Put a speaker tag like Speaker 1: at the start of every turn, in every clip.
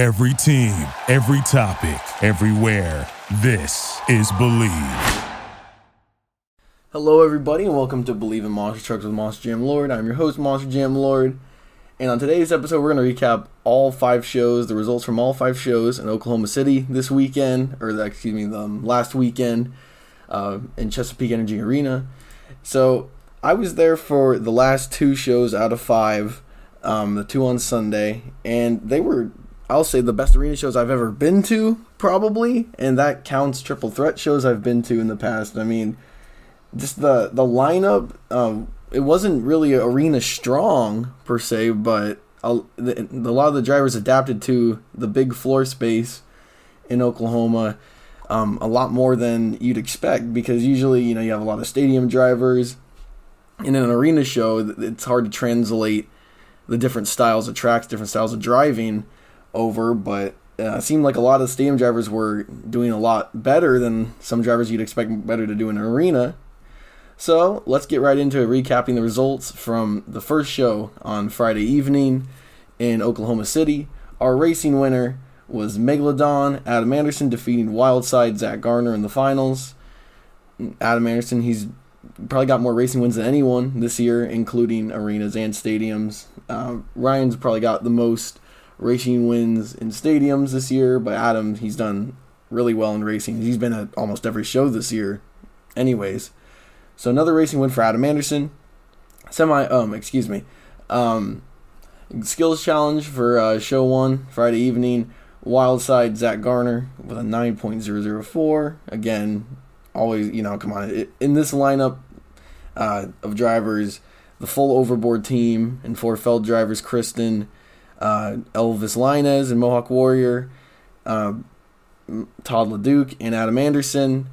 Speaker 1: Every team, every topic, everywhere. This is Bleav.
Speaker 2: Hello, everybody, and welcome to Bleav in Monster Trucks with Monster Jam Lord. I'm your host, Monster Jam Lord. And on today's episode, we're going to recap all five shows, the results from all five shows in Oklahoma City this weekend, or the, excuse me, the um, last weekend uh, in Chesapeake Energy Arena. So I was there for the last two shows out of five, um, the two on Sunday, and they were, I'll say, the best arena shows I've ever been to, probably, and that counts triple threat shows I've been to in the past. I mean, just the the lineup. Um, it wasn't really arena strong per se, but a, the, a lot of the drivers adapted to the big floor space in Oklahoma um, a lot more than you'd expect because usually you know you have a lot of stadium drivers. In an arena show, it's hard to translate the different styles of tracks, different styles of driving over, but uh, it seemed like a lot of stadium drivers were doing a lot better than some drivers you'd expect better to do in an arena. So let's get right into recapping the results from the first show on Friday evening in Oklahoma City. Our racing winner was Megalodon. Adam Anderson defeating Wildside Zach Garner in the finals. Adam Anderson, he's probably got more racing wins than anyone this year, including arenas and stadiums. Uh, Ryan's probably got the most racing wins in stadiums this year, but Adam, he's done really well in racing. He's been at almost every show this year, anyways. So another racing win for Adam Anderson. Semi, um, excuse me. Um, skills challenge for uh, show one Friday evening. Wildside Zach Garner with a 9.004. Again, always, you know, come on. In this lineup uh, of drivers, the full overboard team and four Feld drivers, Krysten, uh, Elvis Lainez, and Mohawk Warrior, uh, Todd LeDuc, and Adam Anderson.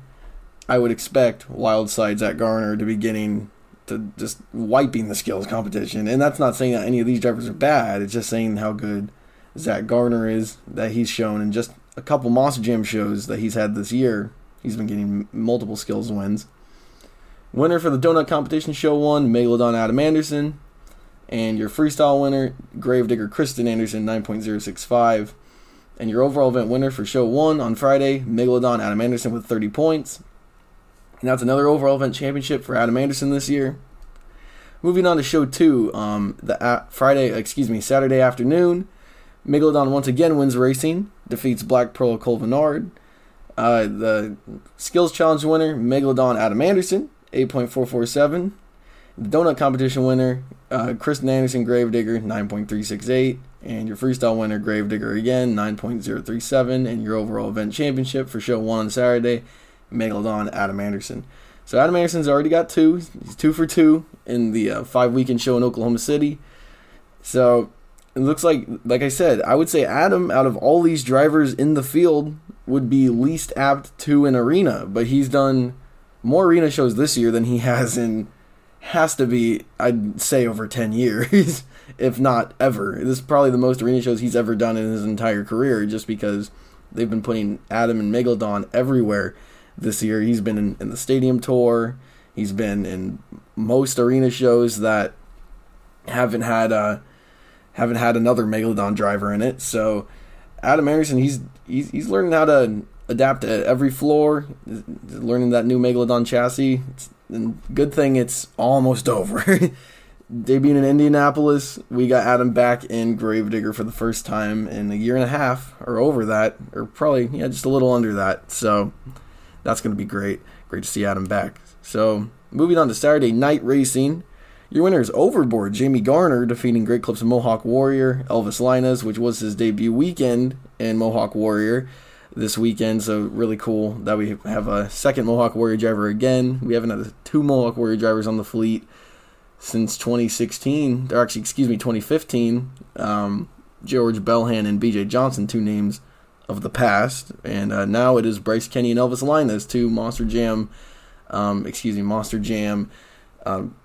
Speaker 2: I would expect Wildside Zach Garner to be getting to just wiping the skills competition. And that's not saying that any of these drivers are bad. It's just saying how good Zach Garner is that he's shown in just a couple Monster Jam shows that he's had this year. He's been getting multiple skills wins. Winner for the donut competition show one, Megalodon Adam Anderson. And your freestyle winner, Gravedigger Krysten Anderson, 9.065. And your overall event winner for show one on Friday, Megalodon Adam Anderson with 30 points. And that's another overall event championship for Adam Anderson this year. Moving on to show two, um, the uh, Friday, excuse me, Saturday afternoon, Megalodon once again wins racing, defeats Black Pearl Colvinard. Uh, the skills challenge winner, Megalodon Adam Anderson, 8.447. The donut competition winner, uh, Krysten Anderson Gravedigger, 9.368. And your freestyle winner, Gravedigger again, 9.037. And your overall event championship for show one on Saturday, Megalodon Adam Anderson. So Adam Anderson's already got two. He's two for two in the uh, five weekend show in Oklahoma City. So it looks like, like I said, I would say Adam, out of all these drivers in the field, would be least apt to an arena. But he's done more arena shows this year than he has in, has to be, I'd say, over 10 years, if not ever. This is probably the most arena shows he's ever done in his entire career, just because they've been putting Adam and Megalodon everywhere this year. He's been in, in the stadium tour. He's been in most arena shows that haven't had uh haven't had another Megalodon driver in it. So Adam Anderson, he's he's, he's learning how to adapt to every floor, learning that new Megalodon chassis. It's, good thing it's almost over. Debuting in Indianapolis, we got Adam back in Gravedigger for the first time in a year and a half, or over that, or probably yeah, just a little under that. So that's going to be great. Great to see Adam back. So, moving on to Saturday night racing. Your winner is Overboard, Jamie Garner, defeating Great Clips Mohawk Warrior, Elvis Lainez, which was his debut weekend in Mohawk Warrior this weekend. So, really cool that we have a second Mohawk Warrior driver again. We haven't had two Mohawk Warrior drivers on the fleet since 2016, or actually, excuse me, 2015. Um, George Balhan and BJ Johnson, two names of the past, and uh, now it is Bryce Kenny and Elvis Lainez, two Monster Jam, um, excuse me, Monster Jam um,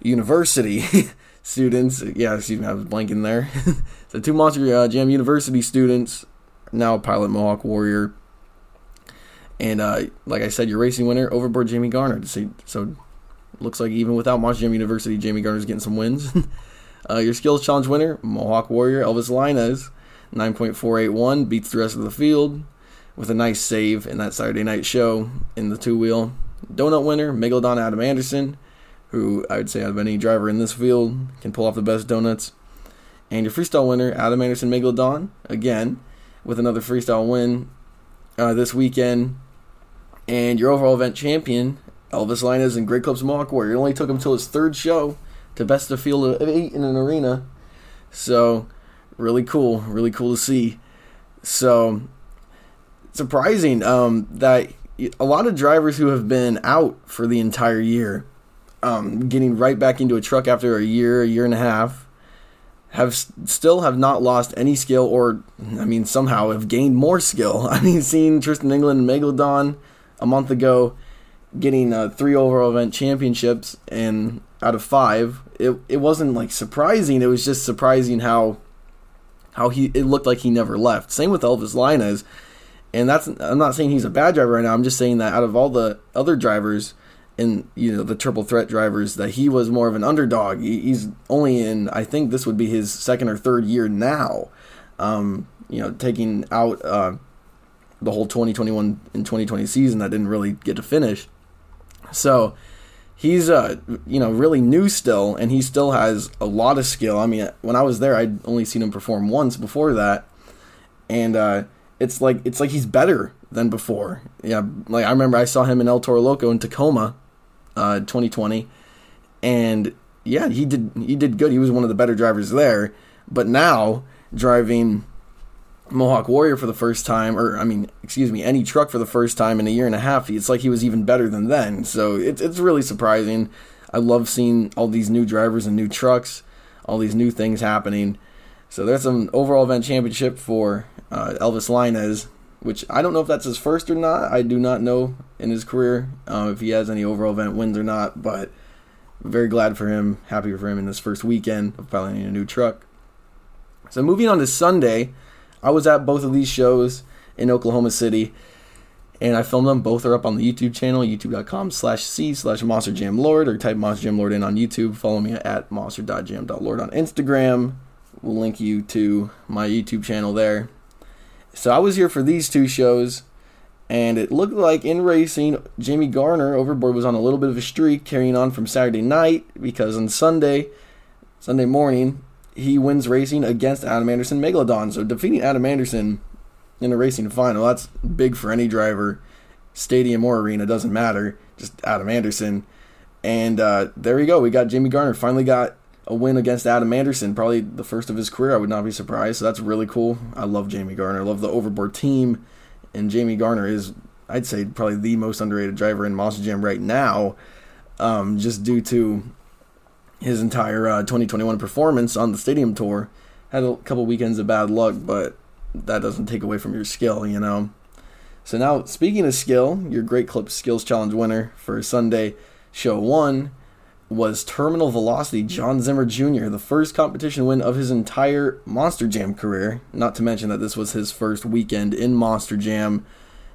Speaker 2: University students. Yeah, excuse me, I was blanking there. so two Monster uh, Jam University students, now a Pilot Mohawk Warrior, and uh, like I said, your racing winner, Overboard Jamie Garner. So, so looks like even without Monster Jam University, Jamie Garner's getting some wins. Uh, your skills challenge winner, Mohawk Warrior, Elvis Lainez 9.481, beats the rest of the field with a nice save in that Saturday night show in the two wheel. Donut winner, Megalodon Adam Anderson, who I would say out of any driver in this field can pull off the best donuts. And your freestyle winner, Adam Anderson Megalodon, again, with another freestyle win uh, this weekend. And your overall event champion, Elvis Lainez and Great Clips Mohawk Warrior. It only took him till his third show to best the field of eight in an arena. So, really cool. Really cool to see. So, surprising um, that a lot of drivers who have been out for the entire year, um, getting right back into a truck after a year, a year and a half, have still have not lost any skill, or I mean, somehow have gained more skill. I mean, seeing Tristan England and Megalodon a month ago getting uh, three overall event championships and out of five, it it wasn't like surprising. It was just surprising how how he it looked like he never left. Same with Elvis Lainez and that's I'm not saying he's a bad driver right now. I'm just saying that out of all the other drivers in you know the triple threat drivers, that he was more of an underdog. He's only in I think this would be his second or third year now. Um, you know, taking out uh, the whole 2021 and 2020 season that didn't really get to finish. So he's uh you know really new still, and he still has a lot of skill. I mean, when I was there, I'd only seen him perform once before that, and. uh it's like it's like he's better than before. Yeah, like I remember I saw him in El Toro Loco in Tacoma, uh, 2020, and yeah, he did he did good. He was one of the better drivers there. But now driving Mohawk Warrior for the first time, or I mean, excuse me, any truck for the first time in a year and a half, it's like he was even better than then. So it's it's really surprising. I love seeing all these new drivers and new trucks, all these new things happening. So there's an overall event championship for uh, Elvis Lainez, which I don't know if that's his first or not. I do not know in his career um, if he has any overall event wins or not, but very glad for him, happy for him in this first weekend of piloting a new truck. So moving on to Sunday, I was at both of these shows in Oklahoma City, and I filmed them. Both are up on the YouTube channel, youtube.com slash c slash Monster Jam Lord, or type Monster Jam Lord in on YouTube. Follow me at monster.jam.lord on Instagram. We'll link you to my YouTube channel there. So I was here for these two shows, and it looked like in racing, Jamie Garner overboard was on a little bit of a streak, carrying on from Saturday night because on Sunday, Sunday morning, he wins racing against Adam Anderson Megalodon. So defeating Adam Anderson in a racing final, that's big for any driver, stadium or arena, doesn't matter. Just Adam Anderson. And uh, there we go. We got Jamie Garner finally got a win against Adam Anderson, probably the first of his career. I would not be surprised. So that's really cool. I love Jamie Garner. I love the overboard team, and Jamie Garner is, I'd say, probably the most underrated driver in Monster Jam right now, um, just due to his entire uh, 2021 performance on the stadium tour. Had a couple weekends of bad luck, but that doesn't take away from your skill, you know. So now, speaking of skill, your Great Clip Skills Challenge winner for Sunday show one was Terminal Velocity John Zimmer Jr., the first competition win of his entire Monster Jam career. Not to mention that this was his first weekend in Monster Jam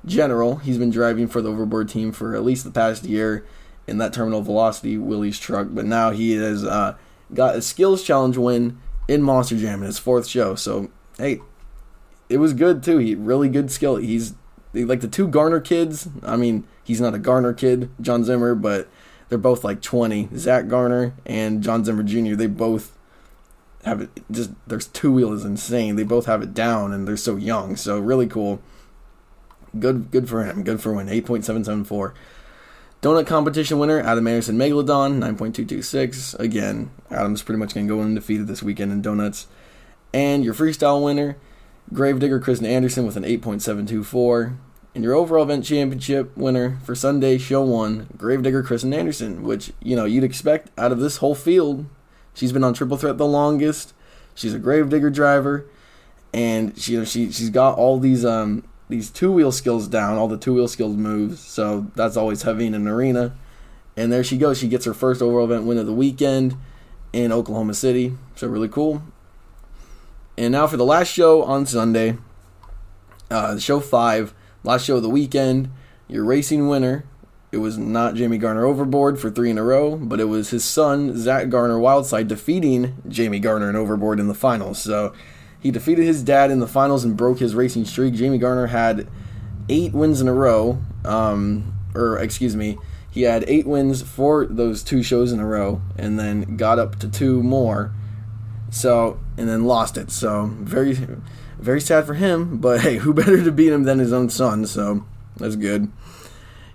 Speaker 2: general. He's been driving for the Overboard team for at least the past year in that Terminal Velocity Willie's truck, but now he has uh, got a skills challenge win in Monster Jam in his fourth show. So, hey, it was good too. He really good skill. He's like the two Garner kids. I mean, he's not a Garner kid, John Zimmer, but they're both like 20. Zach Garner and John Zimmer Jr. They both have it. Just their two wheel is insane. They both have it down, and they're so young. So really cool. Good, good for him. Good for win. 8.774. Donut competition winner Adam Anderson Megalodon 9.226. Again, Adam's pretty much gonna go undefeated this weekend in donuts. And your freestyle winner, Gravedigger Krysten Anderson with an 8.724. And your overall event championship winner for Sunday, show one, Gravedigger Krysten Anderson, which, you know, you'd expect out of this whole field. She's been on triple threat the longest. She's a Gravedigger driver. And she, you know, she she's got all these um these two wheel skills down, all the two wheel skills moves. So that's always heavy in an arena. And there she goes. She gets her first overall event win of the weekend in Oklahoma City. So really cool. And now for the last show on Sunday, uh, show five. Last show of the weekend, your racing winner. It was not Jamie Garner overboard for three in a row, but it was his son, Zach Garner Wildside, defeating Jamie Garner and overboard in the finals. So He defeated his dad in the finals and broke his racing streak. Jamie Garner had eight wins in a row, um, or excuse me, he had eight wins for those two shows in a row, and then got up to two more. So and then lost it. So very, very sad for him. But hey, who better to beat him than his own son? So that's good.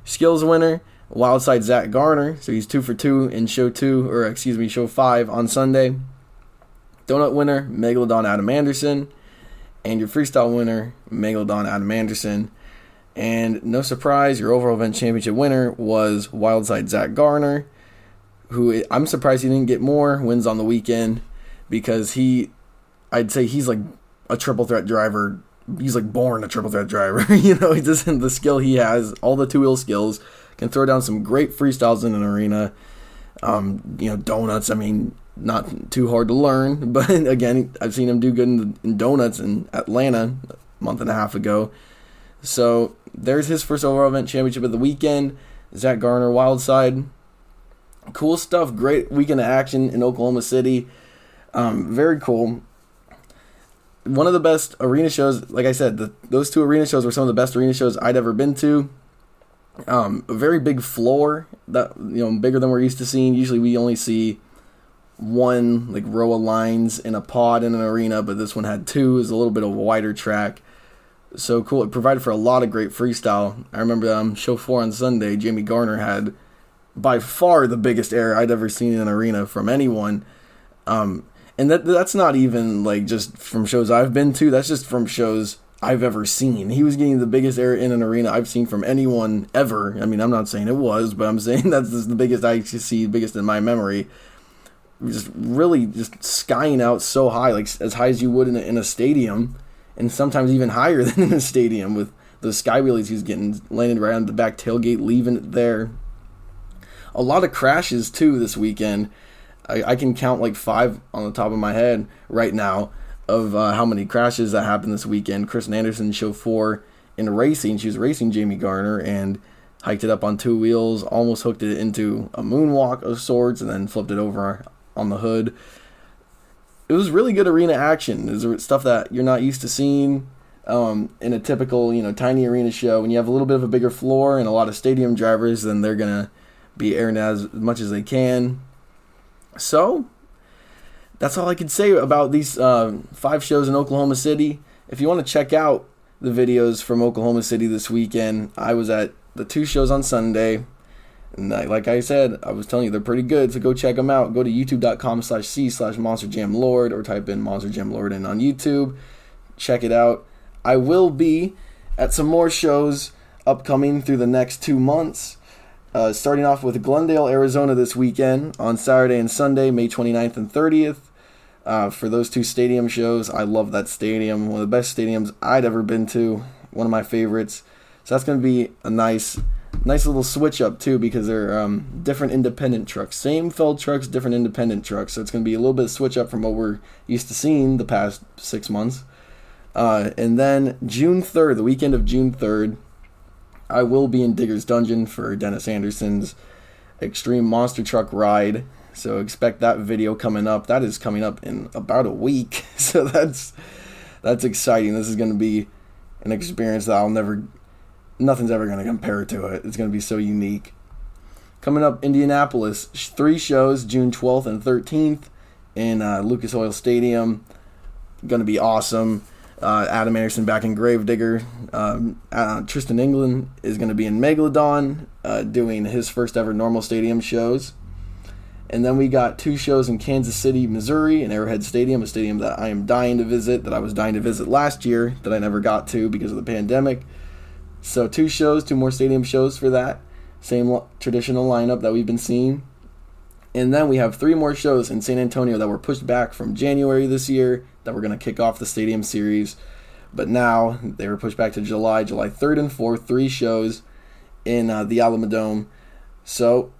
Speaker 2: Skills winner, Wildside Zach Garner. So he's two for two in show two, or excuse me, show five on Sunday. Donut winner, Megalodon Adam Anderson. And your freestyle winner, Megalodon Adam Anderson. And no surprise, your overall event championship winner was Wildside Zach Garner, who I'm surprised he didn't get more wins on the weekend because he, I'd say he's like a triple threat driver. He's like born a triple threat driver. you know, he doesn't the skill he has, all the two wheel skills, can throw down some great freestyles in an arena. Um, you know, donuts. I mean, not too hard to learn, but again, I've seen him do good in, in donuts in Atlanta a month and a half ago. So there's his first overall event championship of the weekend. Zach Garner, Wildside. Cool stuff. Great weekend of action in Oklahoma City. Um, very cool. One of the best arena shows, like I said, the, those two arena shows were some of the best arena shows I'd ever been to. Um, a very big floor that you know bigger than we're used to seeing. Usually we only see one like row of lines in a pod in an arena, but this one had two. Is a little bit of a wider track so cool. It provided for a lot of great freestyle. I remember um, show four on Sunday, Jamie Garner had by far the biggest air I'd ever seen in an arena from anyone. Um, and that that's not even like just from shows I've been to. That's just from shows I've ever seen. He was getting the biggest air in an arena I've seen from anyone ever. I mean, I'm not saying it was, but I'm saying that's the biggest I see, biggest in my memory. Just really just skying out so high, like as high as you would in a, in a stadium and sometimes even higher than in a stadium with the sky wheelies he's getting landed right on the back tailgate, leaving it there. A lot of crashes too this weekend. I, I can count like five on the top of my head right now of uh, how many crashes that happened this weekend. Krysten Anderson showed four in racing. She was racing Jamie Garner and hiked it up on two wheels, almost hooked it into a moonwalk of sorts, and then flipped it over on the hood it was really good arena action. It was stuff that you're not used to seeing um, in a typical, you know, tiny arena show. When you have a little bit of a bigger floor and a lot of stadium drivers, then they're gonna be airing as much as they can. So that's all I can say about these uh, five shows in Oklahoma City. If you want to check out the videos from Oklahoma City this weekend, I was at the two shows on Sunday. And like I said, I was telling you they're pretty good, so go check them out. Go to youtube.com slash c slash monster jam lord or type in monster jam lord in on YouTube. Check it out. I will be at some more shows upcoming through the next two months. Uh, starting off with Glendale, Arizona this weekend on Saturday and Sunday, May 29th and 30th. Uh, for those two stadium shows, I love that stadium. One of the best stadiums I'd ever been to. One of my favorites. So that's going to be a nice nice little switch up too because they're um, different independent trucks. Same Feld trucks, different independent trucks. So it's going to be a little bit of switch up from what we're used to seeing the past six months. Uh, and then June 3rd, the weekend of June 3rd, I will be in Digger's Dungeon for Dennis Anderson's Extreme Monster Truck Ride. So expect that video coming up. That is coming up in about a week. So that's that's exciting. This is going to be an experience that I'll never nothing's ever going to compare to it. It's going to be so unique. Coming up, Indianapolis, three shows, June 12th and 13th in uh, Lucas Oil Stadium. Going to be awesome. Uh, Adam Anderson back in Gravedigger. Um, uh, Tristan England is going to be in Megalodon uh, doing his first ever normal stadium shows. And then we got two shows in Kansas City, Missouri, in Arrowhead Stadium, a stadium that I am dying to visit, that I was dying to visit last year, that I never got to because of the pandemic. So two shows, two more stadium shows for that. Same lo- traditional lineup that we've been seeing. And then we have three more shows in San Antonio that were pushed back from January this year that were going to kick off the stadium series. But now they were pushed back to July, July 3rd and 4th, three shows in uh, the Alamodome. So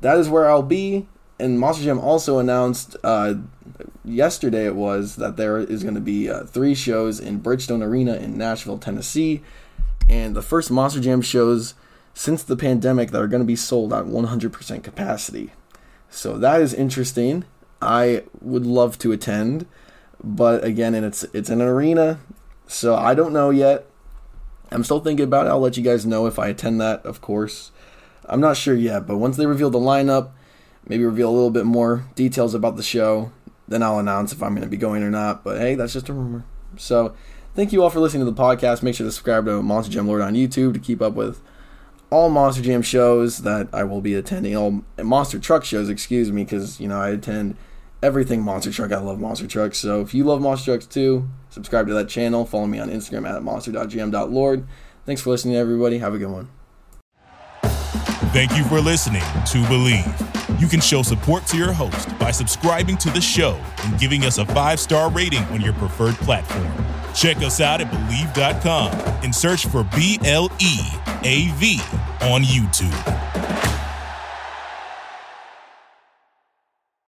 Speaker 2: that is where I'll be. And Monster Jam also announced uh, yesterday it was that there is going to be uh, three shows in Bridgestone Arena in Nashville, Tennessee and the first Monster Jam shows since the pandemic that are going to be sold at 100% capacity. So that is interesting. I would love to attend. But again, and it's it's an arena, so I don't know yet. I'm still thinking about it. I'll let you guys know if I attend that, of course. I'm not sure yet, but once they reveal the lineup, maybe reveal a little bit more details about the show, then I'll announce if I'm going to be going or not. But hey, that's just a rumor. So, thank you all for listening to the podcast. Make sure to subscribe to Monster Jam Lord on YouTube to keep up with all Monster Jam shows that I will be attending, all Monster Truck shows, excuse me, because, you know, I attend everything Monster Truck. I love Monster Trucks. So if you love Monster Trucks too, subscribe to that channel. Follow me on Instagram at monster.gm.lord. Thanks for listening, everybody. Have a good one.
Speaker 1: Thank you for listening to Bleav. You can show support to your host by subscribing to the show and giving us a five star rating on your preferred platform. Check us out at Bleav.com and search for B L E A V on YouTube.